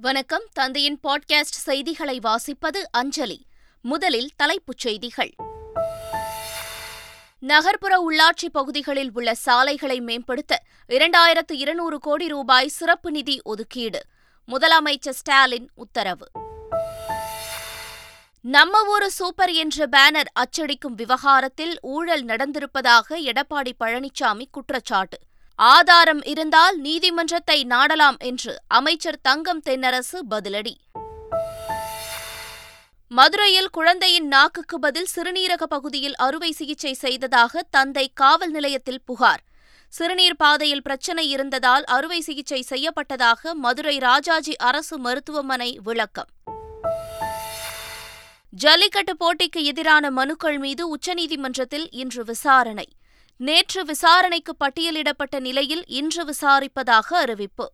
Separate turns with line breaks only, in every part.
வணக்கம். தந்தையின் பாட்காஸ்ட் செய்திகளை வாசிப்பது அஞ்சலி. முதலில் தலைப்புச் செய்திகள். நகர்ப்புற உள்ளாட்சி பகுதிகளில் உள்ள சாலைகளை மேம்படுத்த இரண்டாயிரத்து இருநூறு கோடி ரூபாய் சிறப்பு நிதி ஒதுக்கீடு. முதலமைச்சர் ஸ்டாலின் உத்தரவு. நம்ம ஊரு சூப்பர் என்ற பேனர் அச்சடிக்கும் விவகாரத்தில் ஊழல் நடந்திருப்பதாக எடப்பாடி பழனிசாமி குற்றச்சாட்டு. ஆதாரம் இருந்தால் நீதிமன்றத்தை நாடலாம் என்று அமைச்சர் தங்கம் தென்னரசு பதிலடி. மதுரையில் குழந்தையின் நாக்குக்கு பதில் சிறுநீரக பகுதியில் அறுவை சிகிச்சை செய்ததாக தந்தை காவல் நிலையத்தில் புகார். சிறுநீர் பாதையில் பிரச்சினை இருந்ததால் அறுவை சிகிச்சை செய்யப்பட்டதாக மதுரை ராஜாஜி அரசு மருத்துவமனை விளக்கம். ஜல்லிக்கட்டு போட்டிக்கு எதிரான மனுக்கள் மீது உச்சநீதிமன்றத்தில் இன்று விசாரணை. நேற்று விசாரணைக்கு பட்டியலிடப்பட்ட நிலையில் இன்று விசாரிப்பதாக அறிவிப்பு.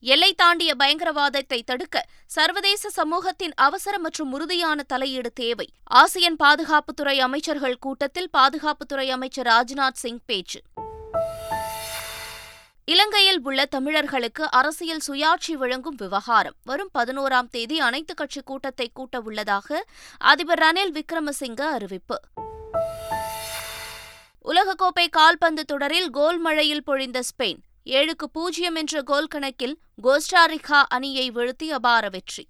எல்லை தாண்டிய பயங்கரவாதத்தை தடுக்க சர்வதேச சமூகத்தின் அவசர மற்றும் உறுதியான தலையீடு தேவை. ஆசியன் பாதுகாப்புத்துறை அமைச்சர்கள் கூட்டத்தில் பாதுகாப்புத்துறை அமைச்சர் ராஜ்நாத் சிங் பேச்சு. இலங்கையில் உள்ள தமிழர்களுக்கு அரசியல் சுயாட்சி வழங்கும் விவகாரம் வரும் பதினோராம் தேதி அனைத்துக் கட்சி கூட்டத்தை கூட்ட உள்ளதாக அதிபர் ரணில் விக்ரமசிங்க அறிவிப்பு. உலகக்கோப்பை கால்பந்து தொடரில் கோல் மழையில் பொழிந்த ஸ்பெயின். ஏழுக்கு பூஜ்ஜியம் என்ற கோல் கணக்கில் கோஸ்டாரிகா அணியை வீழ்த்தி அபார வெற்றி.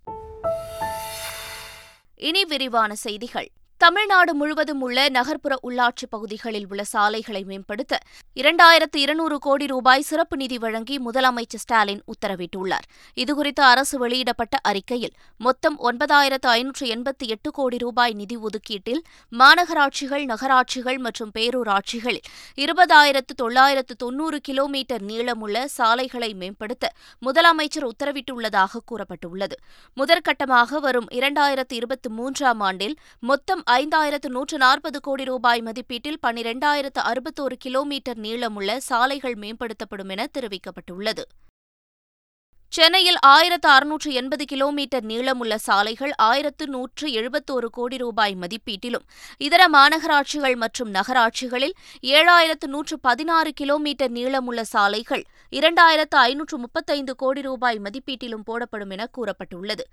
இனி விரிவான செய்திகள். தமிழ்நாடு முழுவதும் உள்ள நகர்ப்புற உள்ளாட்சி பகுதிகளில் உள்ள சாலைகளை மேம்படுத்த இரண்டாயிரத்து இருநூறு கோடி ரூபாய் சிறப்பு நிதி வழங்கி முதலமைச்சர் ஸ்டாலின் உத்தரவிட்டுள்ளார். இதுகுறித்து அரசு வெளியிடப்பட்ட அறிக்கையில் மொத்தம் ஒன்பதாயிரத்து ஐநூற்று எண்பத்தி எட்டு கோடி ரூபாய் நிதி ஒதுக்கீட்டில் மாநகராட்சிகள் நகராட்சிகள் மற்றும் பேரூராட்சிகளில் இருபதாயிரத்து தொள்ளாயிரத்து தொன்னூறு கிலோமீட்டர் நீளமுள்ள சாலைகளை மேம்படுத்த முதலமைச்சர் உத்தரவிட்டுள்ளதாக கூறப்பட்டுள்ளது. முதற்கட்டமாக வரும் இரண்டாயிரத்து இருபத்தி மூன்றாம் ஆண்டில் மொத்தம் ஐந்தாயிரத்து நூற்று நாற்பது கோடி ரூபாய் மதிப்பீட்டில் பனிரெண்டாயிரத்து அறுபத்தோரு கிலோமீட்டர் நீளமுள்ள சாலைகள் மேம்படுத்தப்படும் என தெரிவிக்கப்பட்டுள்ளது. சென்னையில் ஆயிரத்து அறுநூற்று எண்பது கிலோமீட்டர் நீளமுள்ள சாலைகள் ஆயிரத்து நூற்று எழுபத்தோரு கோடி ரூபாய் மதிப்பீட்டிலும் இதர மாநகராட்சிகள் மற்றும் நகராட்சிகளில் ஏழாயிரத்து நூற்று பதினாறு கிலோமீட்டர் நீளமுள்ள சாலைகள் இரண்டாயிரத்து ஐநூற்று முப்பத்தைந்து கோடி ரூபாய் மதிப்பீட்டிலும் போடப்படும் என கூறப்பட்டுள்ளது.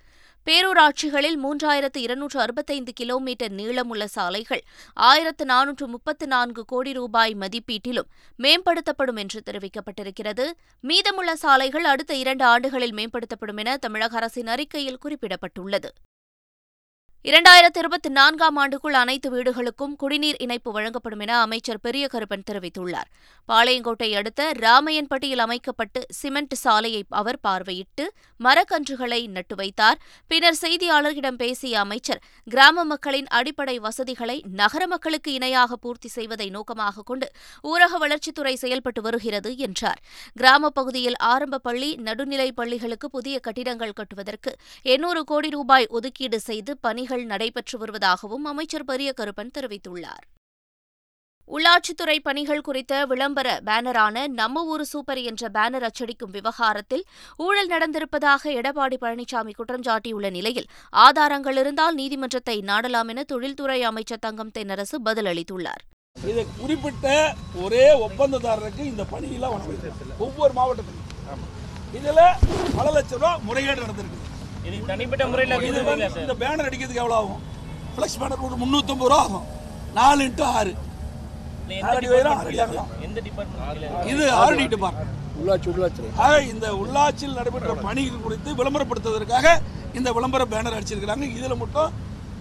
பேரூராட்சிகளில் மூன்றாயிரத்து இருநூற்று அறுபத்தைந்து கிலோமீட்டர் நீளமுள்ள சாலைகள் ஆயிரத்து நானூற்று முப்பத்து நான்கு கோடி ரூபாய் மதிப்பீட்டிலும் மேம்படுத்தப்படும் என்று தெரிவிக்கப்பட்டிருக்கிறது. மீதமுள்ள சாலைகள் அடுத்த இரண்டு ஆண்டுகளில் மேம்படுத்தப்படும் என தமிழக அரசின் அறிக்கையில் குறிப்பிடப்பட்டுள்ளது. இரண்டாயிரத்தி இருபத்தி நான்காம் ஆண்டுக்குள் அனைத்து வீடுகளுக்கும் குடிநீர் இணைப்பு வழங்கப்படும் என அமைச்சர் பெரிய கருப்பன் தெரிவித்துள்ளார். பாளையங்கோட்டை அடுத்த ராமையன்பட்டியில் அமைக்கப்பட்டு சிமெண்ட் சாலையை அவர் பார்வையிட்டு மரக்கன்றுகளை நட்டு வைத்தார். பின்னர் செய்தியாளர்களிடம் பேசிய அமைச்சர் கிராம மக்களின் அடிப்படை வசதிகளை நகர மக்களுக்கு இணையாக பூர்த்தி செய்வதை நோக்கமாக கொண்டு ஊரக வளர்ச்சித்துறை செயல்பட்டு வருகிறது என்றார். கிராமப் பகுதியில் ஆரம்ப பள்ளி நடுநிலை பள்ளிகளுக்கு புதிய கட்டிடங்கள் கட்டுவதற்கு எண்ணூறு கோடி ரூபாய் ஒதுக்கீடு செய்து பணிகள் பணிகள் நடைபெற்று வருவதாகவும் அமைச்சர் பெரிய கருப்பன் தெரிவித்துள்ளார். உள்ளாட்சித்துறை பணிகள் குறித்த விளம்பர பேனரான நம்ம ஊரு சூப்பர் என்ற பேனர் அச்சடிக்கும் விவகாரத்தில் ஊழல் நடந்திருப்பதாக எடப்பாடி பழனிசாமி குற்றம் சாட்டியுள்ள நிலையில் ஆதாரங்கள் இருந்தால் நீதிமன்றத்தை நாடலாம் என தொழில்துறை அமைச்சர் தங்கம் தென்னரசு பதிலளித்துள்ளார்.
இதை குறிப்பிட்ட ஒரே ஒப்பந்ததாரருக்கு இந்த பணியெல்லாம் ஒவ்வொரு மாவட்டத்திலும். இதுல பல லட்சம் ரூபாய் முறைகேடு நடந்திருக்கு.
இது தனிப்பட்ட முறையில்
இந்த பேனர் அடிக்கிறதுக்கு எவ்வளோ ஆகும்? ஃப்ளெக்ஸ் பேனர் ஒரு முந்நூற்றம்பது ரூபா ஆகும். நாலு இன்ட்டு ஆறு. இது ஆர்டி டிபார்ட்மெண்ட் உள்ளாட்சி உள்ளாட்சி. ஆக இந்த உள்ளாட்சியில் நடைபெற்ற பணிகள் குறித்து விளம்பரப்படுத்துவதற்காக இந்த விளம்பர பேனர் அடிச்சிருக்கிறாங்க. இதில் மட்டும்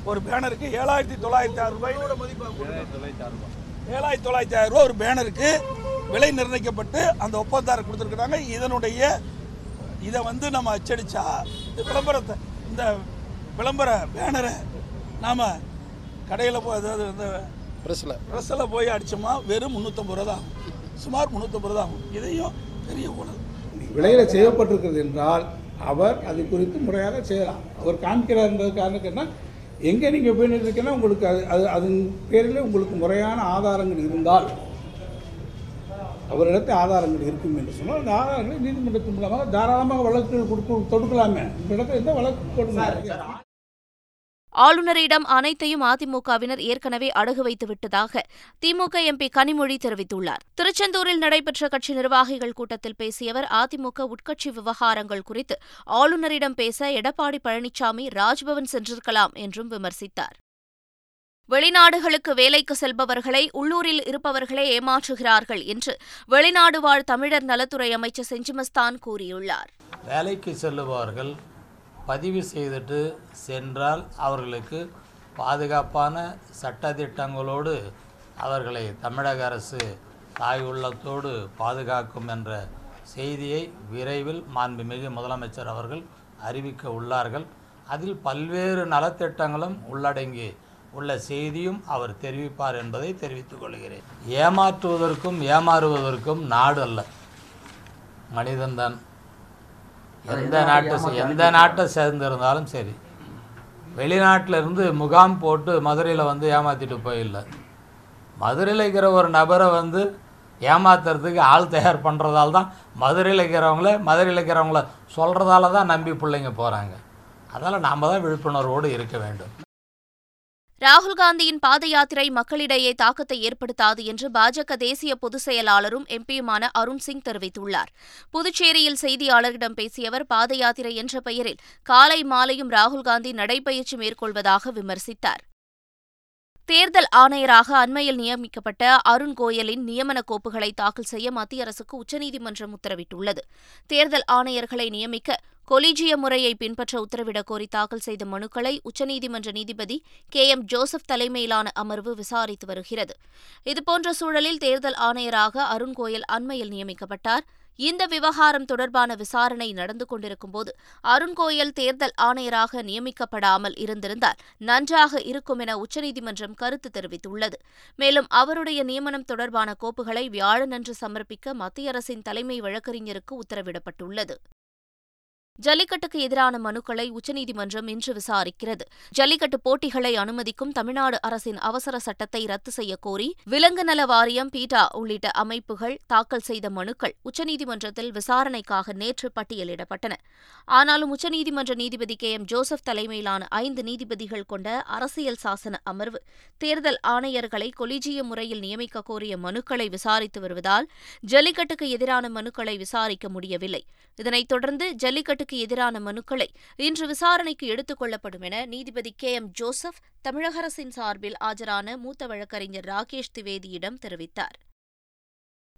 ஒரு பேனருக்கு ஏழாயிரத்தி தொள்ளாயிரத்தி ஆறு ரூபாய். ஏழாயிரத்தி தொள்ளாயிரத்தி ஆயிரம் ரூபாய். ஒரு பேனருக்கு விலை நிர்ணயிக்கப்பட்டு அந்த ஒப்பந்தாரர் கொடுத்துருக்குறாங்க. இதனுடைய இதை வந்து நம்ம அச்சடிச்சா இந்த விளம்பரத்தை இந்த விளம்பர பேனரை நாம் கடையில் போய் அதாவது இந்த
ப்ரெஸ்ஸில்
ட்ரெஸ்ஸில் போய் அடித்தோமா வெறும் முந்நூற்றம்பது ரூபா தான் ஆகும். சுமார் முந்நூற்றம்பது ரூபா ஆகும். இதையும் பெரிய ஊழல்.
விலையில செய்யப்பட்டிருக்கிறது என்றால் அவர் அது குறித்து முறையாக செய்யலாம். அவர் காண்கிறார் என்பது காரணத்துக்குன்னா எங்கே நீங்கள் போய் நின்றுருக்கீங்கன்னா உங்களுக்கு அது அது அதன் பேரில் உங்களுக்கு முறையான ஆதாரங்கள் இருந்தால் அவரிடத்தில் ஆதாரங்கள் இருக்கும் என்று சொன்னால் அந்த ஆதாரங்களை நீதிமன்றத்தின் மூலமாக தாராளமாக வழக்குகள் கொடுக்க தொடுக்கலாமே. இந்த இடத்துல எந்த வழக்கு கொடுங்க
ஆளுநரிடம் அனைத்தையும் அதிமுகவினர் ஏற்கனவே அடகு வைத்து விட்டதாக திமுக எம்பி கனிமொழி தெரிவித்துள்ளார். திருச்செந்தூரில் நடைபெற்ற கட்சி நிர்வாகிகள் கூட்டத்தில் பேசிய அவர் அதிமுக உட்கட்சி விவகாரங்கள் குறித்து ஆளுநரிடம் பேச எடப்பாடி பழனிசாமி ராஜ்பவன் சென்றிருக்கலாம் என்றும் விமர்சித்தார். வெளிநாடுகளுக்கு வேலைக்கு செல்பவர்களை உள்ளூரில் இருப்பவர்களே ஏமாற்றுகிறார்கள் என்று வெளிநாடு வாழ் தமிழர் நலத்துறை அமைச்சர் செஞ்சிமஸ்தான் கூறியுள்ளார்.
வேலைக்கு செல்லுபவர்கள் பதிவு செய்துட்டு சென்றால் அவர்களுக்கு பாதுகாப்பான சட்டத்திட்டங்களோடு அவர்களை தமிழக அரசு தாய் உள்ளத்தோடு பாதுகாக்கும் என்ற செய்தியை விரைவில் மாண்புமிகு முதலமைச்சர் அவர்கள் அறிவிக்க உள்ளார்கள். அதில் பல்வேறு நலத்திட்டங்களும் உள்ளடங்கி உள்ள செய்தியும் அவர் தெரிவிப்பார் என்பதை தெரிவித்துக் கொள்கிறேன். ஏமாற்றுவதற்கும் ஏமாறுவதற்கும் நாடு அல்ல. மனிதன்தான் எந்த நாட்டை எந்த நாட்டை சேர்ந்திருந்தாலும் சரி. வெளிநாட்டில் இருந்து முகாம் போட்டு மதுரையில் வந்து ஏமாற்றிட்டு போயிடல மதுரையில் இருக்கிற ஒரு நபரை வந்து ஏமாத்துறதுக்கு ஆள் தயார் பண்ணுறதால தான் மதுரையில் இருக்கிறவங்கள மதுரையில் இருக்கிறவங்கள சொல்கிறதால தான் நம்பி பிள்ளைங்க போகிறாங்க அதனால் நாம் தான் விழிப்புணர்வோடு இருக்க வேண்டும்.
ராகுல் காந்தியின் பாத யாத்திரை மக்களிடையே தாக்கத்தை ஏற்படுத்தாது என்று பாஜக தேசிய பொதுச் செயலாளரும் எம்பியுமான அருண் சிங் தெரிவித்துள்ளார். புதுச்சேரியில் செய்தியாளர்களிடம் பேசிய அவர் பாத யாத்திரை என்ற பெயரில் காலை மாலையும் ராகுல் காந்தி நடைபயிற்சி மேற்கொள்வதாக விமர்சித்தார். தேர்தல் ஆணையராக அண்மையில் நியமிக்கப்பட்ட அருண் கோயலின் நியமன கோப்புகளை தாக்கல் செய்ய மத்திய அரசுக்கு உச்சநீதிமன்றம் உத்தரவிட்டுள்ளது. தேர்தல் ஆணையர்களை நியமிக்க கொலிஜிய முறையை பின்பற்ற உத்தரவிடக் கோரி தாக்கல் செய்த மனுக்களை உச்சநீதிமன்ற நீதிபதி கே. எம். ஜோசப் தலைமையிலான அமர்வு விசாரித்து வருகிறது. இதுபோன்ற சூழலில் தேர்தல் ஆணையராக அருண் கோயல் அண்மையில் நியமிக்கப்பட்டார். இந்த விவகாரம் தொடர்பான விசாரணை நடந்து கொண்டிருக்கும்போது அருண் கோயல் தேர்தல் ஆணையராக நியமிக்கப்படாமல் இருந்திருந்தால் நன்றாக இருக்கும் என உச்சநீதிமன்றம் கருத்து தெரிவித்துள்ளது. மேலும் அவருடைய நியமனம் தொடர்பான கோப்புகளை வியாழனன்று சமர்ப்பிக்க மத்திய அரசின் தலைமை வழக்கறிஞருக்கு உத்தரவிடப்பட்டுள்ளது. ஜல்லிக்கட்டுக்கு எதிரான மனுக்களை உச்சநீதிமன்றம் இன்று விசாரிக்கிறது. ஜல்லிக்கட்டு போட்டிகளை அனுமதிக்கும் தமிழ்நாடு அரசின் அவசர சட்டத்தை ரத்து செய்யக்கோரி விலங்கு நல வாரியம் பீட்டா உள்ளிட்ட அமைப்புகள் தாக்கல் செய்த மனுக்கள் உச்சநீதிமன்றத்தில் விசாரணைக்காக நேற்று பட்டியலிடப்பட்டன. ஆனாலும் உச்சநீதிமன்ற நீதிபதி கே. எம். ஜோசப் தலைமையிலான ஐந்து நீதிபதிகள் கொண்ட அரசியல் சாசன அமர்வு தேர்தல் ஆணையர்களை கொலிஜிய முறையில் நியமிக்க கோரிய மனுக்களை விசாரித்து வருவதால் ஜல்லிக்கட்டுக்கு எதிரான மனுக்களை விசாரிக்க முடியவில்லை. இதனைத் தொடர்ந்து ஜல்லிக்கட்டு இதற்கு எதிரான மனுக்களை இன்று விசாரணைக்கு எடுத்துக் கொள்ளப்படும் என நீதிபதி கே எம் ஜோசப் தமிழக அரசின் சார்பில் ஆஜரான மூத்த வழக்கறிஞர் ராகேஷ் திவேதியிடம் தெரிவித்தார்.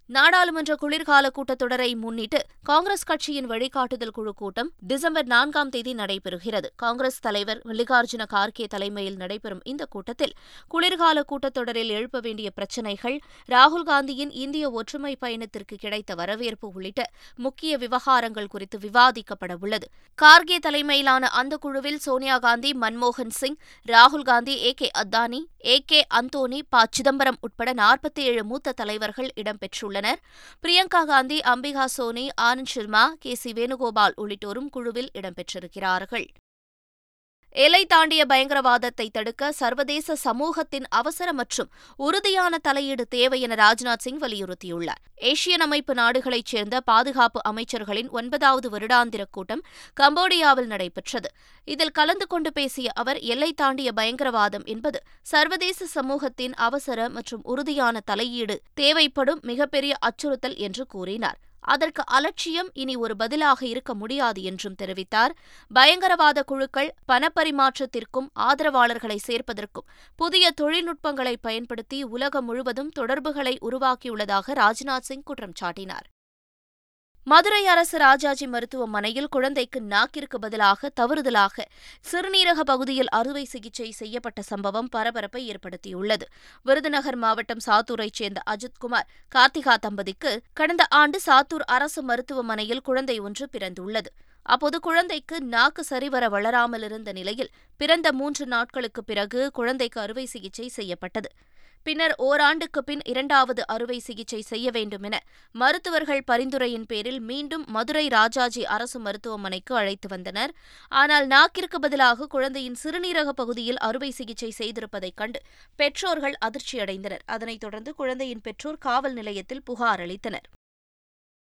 நாடாளுமன்ற குளிர்கால கூட்டத்தொடரை முன்னிட்டு காங்கிரஸ் கட்சியின் வழிகாட்டுதல் குழு கூட்டம் டிசம்பர் நான்காம் தேதி நடைபெறுகிறது. காங்கிரஸ் தலைவர் மல்லிகார்ஜுன கார்கே தலைமையில் நடைபெறும் இந்த கூட்டத்தில் குளிர்கால கூட்டத்தொடரில் எழுப்ப வேண்டிய பிரச்சினைகள் ராகுல் காந்தியின் இந்திய ஒற்றுமை பயணத்திற்கு கிடைத்த வரவேற்பு உள்ளிட்ட முக்கிய விவகாரங்கள் குறித்து விவாதிக்கப்பட உள்ளது. கார்கே தலைமையிலான அந்த குழுவில் சோனியா காந்தி மன்மோகன் சிங் ராகுல் Gandhi A K Athani A K Anthony ப சிதம்பரம் உட்பட நாற்பத்தி ஏழு மூத்த தலைவர்கள் இடம்பெற்றுள்ளனர். பிரியங்கா காந்தி அம்பிகா சோனி ஆனந்த் சர்மா கே சி வேணுகோபால் உள்ளிட்டோரும் குழுவில் இடம்பெற்றிருக்கிறார்கள் எல்லை தாண்டிய பயங்கரவாதத்தை தடுக்க சர்வதேச சமூகத்தின் அவசர மற்றும் உறுதியான தலையீடு தேவை என ராஜ்நாத் சிங் வலியுறுத்தியுள்ளார். ஏசியன் அமைப்பு நாடுகளைச் சேர்ந்த பாதுகாப்பு அமைச்சர்களின் ஒன்பதாவது வருடாந்திர கூட்டம் கம்போடியாவில் நடைபெற்றது. இதில் கலந்து கொண்டு பேசிய அவர் எல்லை தாண்டிய பயங்கரவாதம் என்பது சர்வதேச சமூகத்தின் அவசர மற்றும் உறுதியான தலையீடு தேவைப்படும் மிகப்பெரிய அச்சுறுத்தல் என்று கூறினார். அதற்கு அலட்சியம் இனி ஒரு பதிலாக இருக்க முடியாது என்றும் தெரிவித்தார். பயங்கரவாத குழுக்கள் பணப்பரிமாற்றத்திற்கும் ஆதரவாளர்களை சேர்ப்பதற்கும் புதிய தொழில்நுட்பங்களை பயன்படுத்தி உலகம் முழுவதும் தொடர்புகளை உருவாக்கியுள்ளதாக ராஜ்நாத் சிங் குற்றம் சாட்டினார். மதுரை அரசு ராஜாஜி மருத்துவமனையில் குழந்தைக்கு நாக்கிற்கு பதிலாக தவறுதலாக சிறுநீரக பகுதியில் அறுவை சிகிச்சை செய்யப்பட்ட சம்பவம் பரபரப்பை ஏற்படுத்தியுள்ளது. விருதுநகர் மாவட்டம் சாத்தூரைச் சேர்ந்த அஜித்குமார் கார்த்திகா தம்பதிக்கு கடந்த ஆண்டு சாத்தூர் அரசு மருத்துவமனையில் குழந்தை ஒன்று பிறந்துள்ளது. அப்போது குழந்தைக்கு நாக்கு சரிவர வளராமல் இருந்த நிலையில் பிறந்த மூன்று நாட்களுக்குப் பிறகு குழந்தைக்கு அறுவை சிகிச்சை செய்யப்பட்டது. பின்னர் ஓராண்டுக்கு பின் இரண்டாவது அறுவை சிகிச்சை செய்ய வேண்டும் என மருத்துவர்கள் பரிந்துரையின் பேரில் மீண்டும் மதுரை ராஜாஜி அரசு மருத்துவமனைக்கு அழைத்து வந்தனர். ஆனால் நாக்கிற்கு பதிலாக குழந்தையின் சிறுநீரக பகுதியில் அறுவை சிகிச்சை செய்திருப்பதைக் கண்டு பெற்றோர்கள் அதிர்ச்சியடைந்தனர். அதனைத் தொடர்ந்து குழந்தையின் பெற்றோர் காவல் நிலையத்தில் புகார் அளித்தனர்.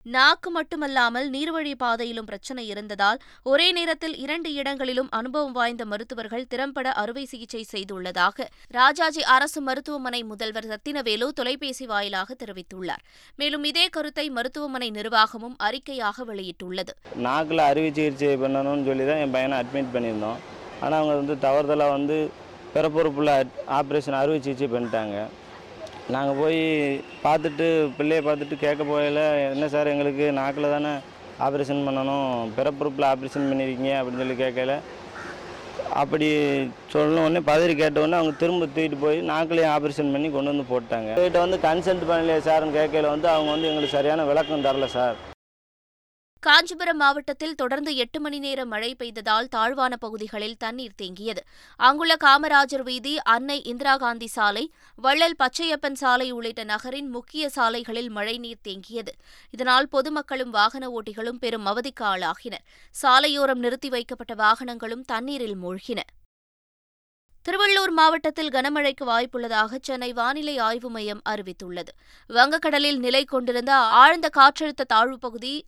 நாக்கு மட்டுமல்லாமல் நீர்வழி பாதையிலும் பிரச்சனை இருந்ததால் ஒரே நேரத்தில் இரண்டு இடங்களிலும் அனுபவம் வாய்ந்த மருத்துவர்கள் திறம்பட அறுவை சிகிச்சை செய்துள்ளதாக ராஜாஜி அரசு மருத்துவமனை முதல்வர் சத்தினவேலு தொலைபேசி வாயிலாக தெரிவித்துள்ளார். மேலும் இதே கருத்தை மருத்துவமனை நிர்வாகமும் அறிக்கையாக வெளியிட்டுள்ளது.
நாக்கில் அறுவை சிகிச்சை பண்ணணும்னு சொல்லி தான் என் பையனை அட்மிட் பண்ணியிருந்தோம். ஆனால் அவங்க வந்து தவறுதலாக வந்து பிறப்புறுப்புள்ள ஆப்ரேஷன் அறுவை சிகிச்சை பண்ணிட்டாங்க. நாங்கள் போய் பார்த்துட்டு பிள்ளையை பார்த்துட்டு கேட்க போகல என்ன சார் எங்களுக்கு நாக்கில் தானே ஆப்ரேஷன் பண்ணணும்? பிறப்புறுப்பில் ஆப்ரேஷன் பண்ணியிருக்கீங்க? அப்படின்னு சொல்லி கேட்கல அப்படி சொன்ன உடனே பதறி கேட்ட உடனே அவங்க திரும்ப தூக்கிட்டு போய் நாக்கிலையும் ஆப்ரேஷன் பண்ணி கொண்டு வந்து போட்டாங்க. போயிட்டு வந்து கன்சல்ட் பண்ணலையே சார்னு கேட்கல வந்து அவங்க வந்து எங்களுக்கு சரியான விளக்கம் தரல சார்.
காஞ்சிபுரம் மாவட்டத்தில் தொடர்ந்து எட்டு மணி நேரம் மழை பெய்ததால் தாழ்வான பகுதிகளில் தண்ணீர் தேங்கியது. அங்குள்ள காமராஜர் வீதி அன்னை இந்திரா காந்தி சாலை வள்ளல் பச்சையப்பன் சாலை உள்ளிட்ட நகரின் முக்கிய சாலைகளில் மழைநீர் தேங்கியது. இதனால் பொதுமக்களும் வாகன ஓட்டிகளும் பெரும் அவதிக்கு ஆளாகினர். சாலையோரம் நிறுத்தி வைக்கப்பட்ட வாகனங்களும் தண்ணீரில் மூழ்கின. திருவள்ளூர் மாவட்டத்தில் கனமழைக்கு வாய்ப்புள்ளதாக சென்னை வானிலை ஆய்வு மையம் அறிவித்துள்ளது. வங்கக்கடலில் நிலை கொண்டிருந்த ஆழ்ந்த காற்றழுத்த தாழ்வு பகுதி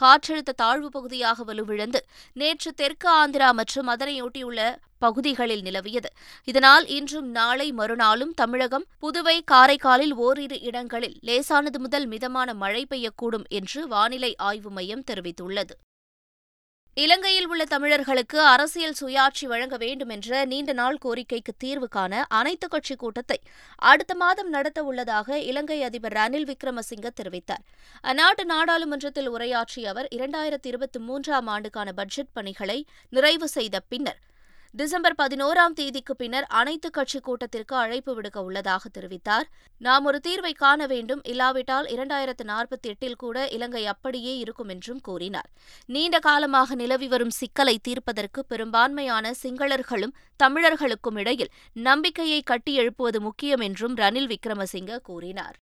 காற்றழுத்த தாழ்வு பகுதியாக வலுவிழந்து நேற்று தெற்கு ஆந்திரா மற்றும் அதனையொட்டியுள்ள பகுதிகளில் நிலவியது. இதனால் இன்றும் நாளை மறுநாளும் தமிழகம் புதுவை காரைக்காலில் ஓரிரு இடங்களில் லேசானது முதல் மிதமான மழை பெய்யக்கூடும் என்று வானிலை ஆய்வு மையம் தெரிவித்துள்ளது. இலங்கையில் உள்ள தமிழர்களுக்கு அரசியல் சுயாட்சி வழங்க வேண்டும் என்ற நீண்ட நாள் கோரிக்கைக்கு தீர்வு காண அனைத்துக் கட்சி கூட்டத்தை அடுத்த மாதம் நடத்த உள்ளதாக இலங்கை அதிபர் ரணில் விக்ரமசிங்க தெரிவித்தார். அந்நாட்டு நாடாளுமன்றத்தில் உரையாற்றிய அவர் இரண்டாயிரத்தி இருபத்தி மூன்றாம் ஆண்டுக்கான பட்ஜெட் பணிகளை நிறைவு செய்த பின்னர் டிசம்பர் பதினோராம் தேதிக்கு பின்னர் அனைத்துக் கட்சி கூட்டத்திற்கு அழைப்பு விடுக்க உள்ளதாக தெரிவித்தார். நாம் ஒரு தீர்வை காண வேண்டும். இல்லாவிட்டால் இரண்டாயிரத்து நாற்பத்தி எட்டில் கூட இலங்கை அப்படியே இருக்கும் என்றும் கூறினார். நீண்ட காலமாக நிலவி வரும் சிக்கலை தீர்ப்பதற்கு பெரும்பான்மையான சிங்களர்களும் தமிழர்களுக்கும் இடையில் நம்பிக்கையை கட்டியெழுப்புவது முக்கியம் என்றும் ரணில் விக்ரமசிங்க கூறினார்.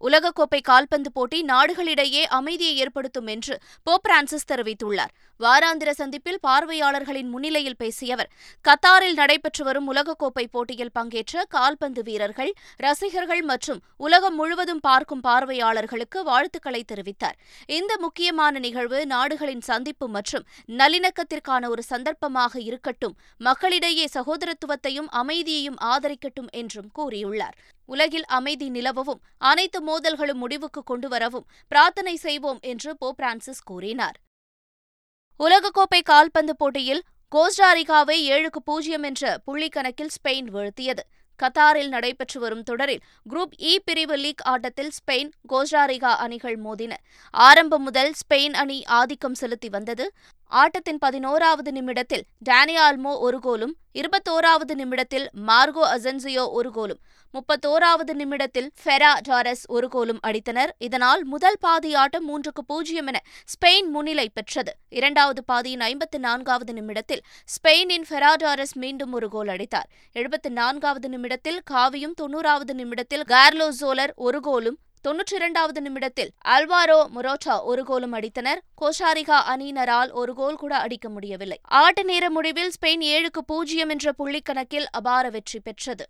உலகக்கோப்பை கால்பந்து போட்டி நாடுகளிடையே அமைதியை ஏற்படுத்தும் என்று போப் பிரான்சிஸ் தெரிவித்துள்ளார். வாராந்திர சந்திப்பில் பார்வையாளர்களின் முன்னிலையில் பேசிய அவர் கத்தாரில் நடைபெற்று வரும் உலகக்கோப்பை போட்டியில் பங்கேற்ற கால்பந்து வீரர்கள் ரசிகர்கள் மற்றும் உலகம் முழுவதும் பார்க்கும் பார்வையாளர்களுக்கு வாழ்த்துக்களை தெரிவித்தார். இந்த முக்கியமான நிகழ்வு நாடுகளின் சந்திப்பு மற்றும் நல்லிணக்கத்திற்கான ஒரு சந்தர்ப்பமாக இருக்கட்டும் மக்களிடையே சகோதரத்துவத்தையும் அமைதியையும் ஆதரிக்கட்டும் என்றும் கூறியுள்ளார். உலகில் அமைதி நிலவவும் அனைத்து மோதல்களும் முடிவுக்கு கொண்டுவரவும் பிரார்த்தனை செய்வோம் என்று போப் பிரான்சிஸ் கூறினார். உலகக்கோப்பை கால்பந்து போட்டியில் கோஸ்டாரிகாவை ஏழுக்கு பூஜ்ஜியம் என்ற புள்ளிக்கணக்கில் ஸ்பெயின் வீழ்த்தியது. கத்தாரில் நடைபெற்று வரும் தொடரில் குரூப் இ பிரிவு லீக் ஆட்டத்தில் ஸ்பெயின் கோஸ்டாரிகா அணிகள் மோதின. ஆரம்பம் முதல் ஸ்பெயின் அணி ஆதிக்கம் செலுத்தி வந்தது. ஆட்டத்தின் பதினோராவது நிமிடத்தில் டேனியால்மோ ஒரு கோலும் இருபத்தோராவது நிமிடத்தில் மார்கோ அசென்சியோ ஒரு கோலும் முப்பத்தோராவது நிமிடத்தில் ஃபெரா டாரஸ் ஒரு கோலும் அடித்தனர். இதனால் முதல் பாதி ஆட்டம் மூன்றுக்கு பூஜ்ஜியம் என ஸ்பெயின் முன்னிலை பெற்றது. இரண்டாவது பாதியின் ஐம்பத்து நான்காவது நிமிடத்தில் ஸ்பெயினின் ஃபெராடாரஸ் மீண்டும் ஒரு கோல் அடித்தார். எழுபத்து நான்காவது நிமிடத்தில் காவியும் தொன்னூறாவது நிமிடத்தில் கார்லோ ஜோலர் ஒரு கோலும் தொன்னூற்றி இரண்டாவது நிமிடத்தில் அல்வாரோ மொரோட்டா ஒரு கோலும் அடித்தனர். கோஷாரிகா அணியினரால் ஒரு கோல் கூட அடிக்க முடியவில்லை. ஆட்ட நேர முடிவில் ஸ்பெயின் ஏழுக்கு பூஜ்ஜியம் என்ற புள்ளிக்கணக்கில் அபார வெற்றி பெற்றது.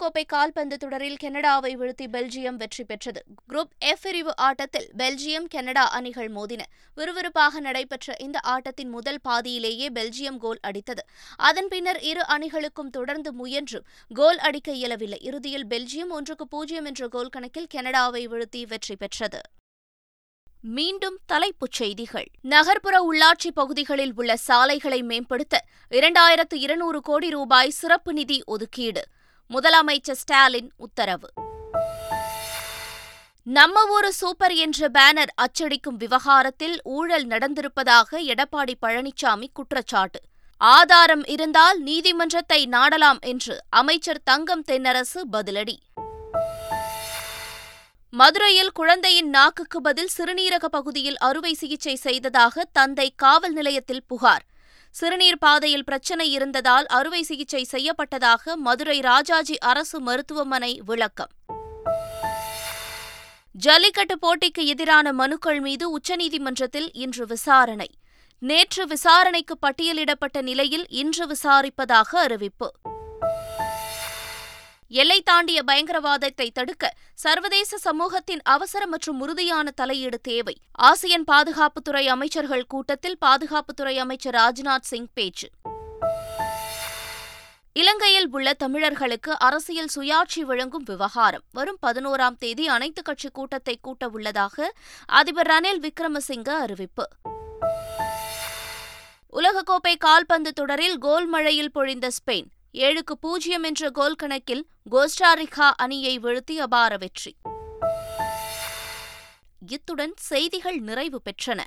உலகக்கோப்பை கால்பந்து தொடரில் கனடாவை வீழ்த்தி பெல்ஜியம் வெற்றி பெற்றது. குரூப் எஃப் பிரிவு ஆட்டத்தில் பெல்ஜியம் கனடா அணிகள் மோதின. விறுவிறுப்பாக நடைபெற்ற இந்த ஆட்டத்தின் முதல் பாதியிலேயே பெல்ஜியம் கோல் அடித்தது. அதன் பின்னர் இரு அணிகளுக்கும் தொடர்ந்து முயன்று கோல் அடிக்க இயலவில்லை. இறுதியில் பெல்ஜியம் ஒன்றுக்கு பூஜ்ஜியம் என்ற கோல் கணக்கில் கனடாவை வீழ்த்தி வெற்றி பெற்றது. மீண்டும் தலைப்புச் செய்திகள். நகர்ப்புற உள்ளாட்சி பகுதிகளில் உள்ள சாலைகளை மேம்படுத்த இரண்டாயிரத்து இருநூறு கோடி ரூபாய் சிறப்பு நிதி ஒதுக்கீடு. முதலமைச்சர் ஸ்டாலின் உத்தரவு. நம்ம ஊரு சூப்பர் என்ற பேனர் அச்சடிக்கும் விவகாரத்தில் ஊழல் நடந்திருப்பதாக எடப்பாடி பழனிசாமி குற்றச்சாட்டு. ஆதாரம் இருந்தால் நீதிமன்றத்தை நாடலாம் என்று அமைச்சர் தங்கம் தென்னரசு பதிலடி. மதுரையில் குழந்தையின் நாக்குக்கு பதில் சிறுநீரக பகுதியில் அறுவை சிகிச்சை செய்ததாக தந்தை காவல் நிலையத்தில் புகார். சிறுநீர் பாதையில் பிரச்சனை இருந்ததால் அறுவை சிகிச்சை செய்யப்பட்டதாக மதுரை ராஜாஜி அரசு மருத்துவமனை விளக்கம். ஜல்லிக்கட்டு போட்டிக்கு எதிரான மனுக்கள் மீது உச்சநீதிமன்றத்தில் இன்று விசாரணை. நேற்று விசாரணைக்கு பட்டியலிடப்பட்ட நிலையில் இன்று விசாரிப்பதாக அறிவிப்பு. எல்லை தாண்டிய பயங்கரவாதத்தை தடுக்க சர்வதேச சமூகத்தின் அவசர மற்றும் உறுதியான தலையீடு தேவை. ஆசியன் பாதுகாப்புத்துறை அமைச்சர்கள் கூட்டத்தில் பாதுகாப்புத்துறை அமைச்சர் ராஜ்நாத் சிங் பேச்சு. இலங்கையில் உள்ள தமிழர்களுக்கு அரசியல் சுயாட்சி வழங்கும் விவகாரம் வரும் பதினோராம் தேதி அனைத்துக் கட்சி கூட்டத்தை கூட்ட உள்ளதாக அதிபர் ரணில் விக்ரமசிங்க அறிவிப்பு. உலகக்கோப்பை கால்பந்து தொடரில் கோல் மழையில் பொழிந்த ஸ்பெயின். ஏழுக்கு பூஜ்ஜியம் என்ற கோல் கணக்கில் கோஸ்டாரிகா அணியை வீழ்த்தி அபார வெற்றி. இத்துடன் செய்திகள் நிறைவு பெற்றன.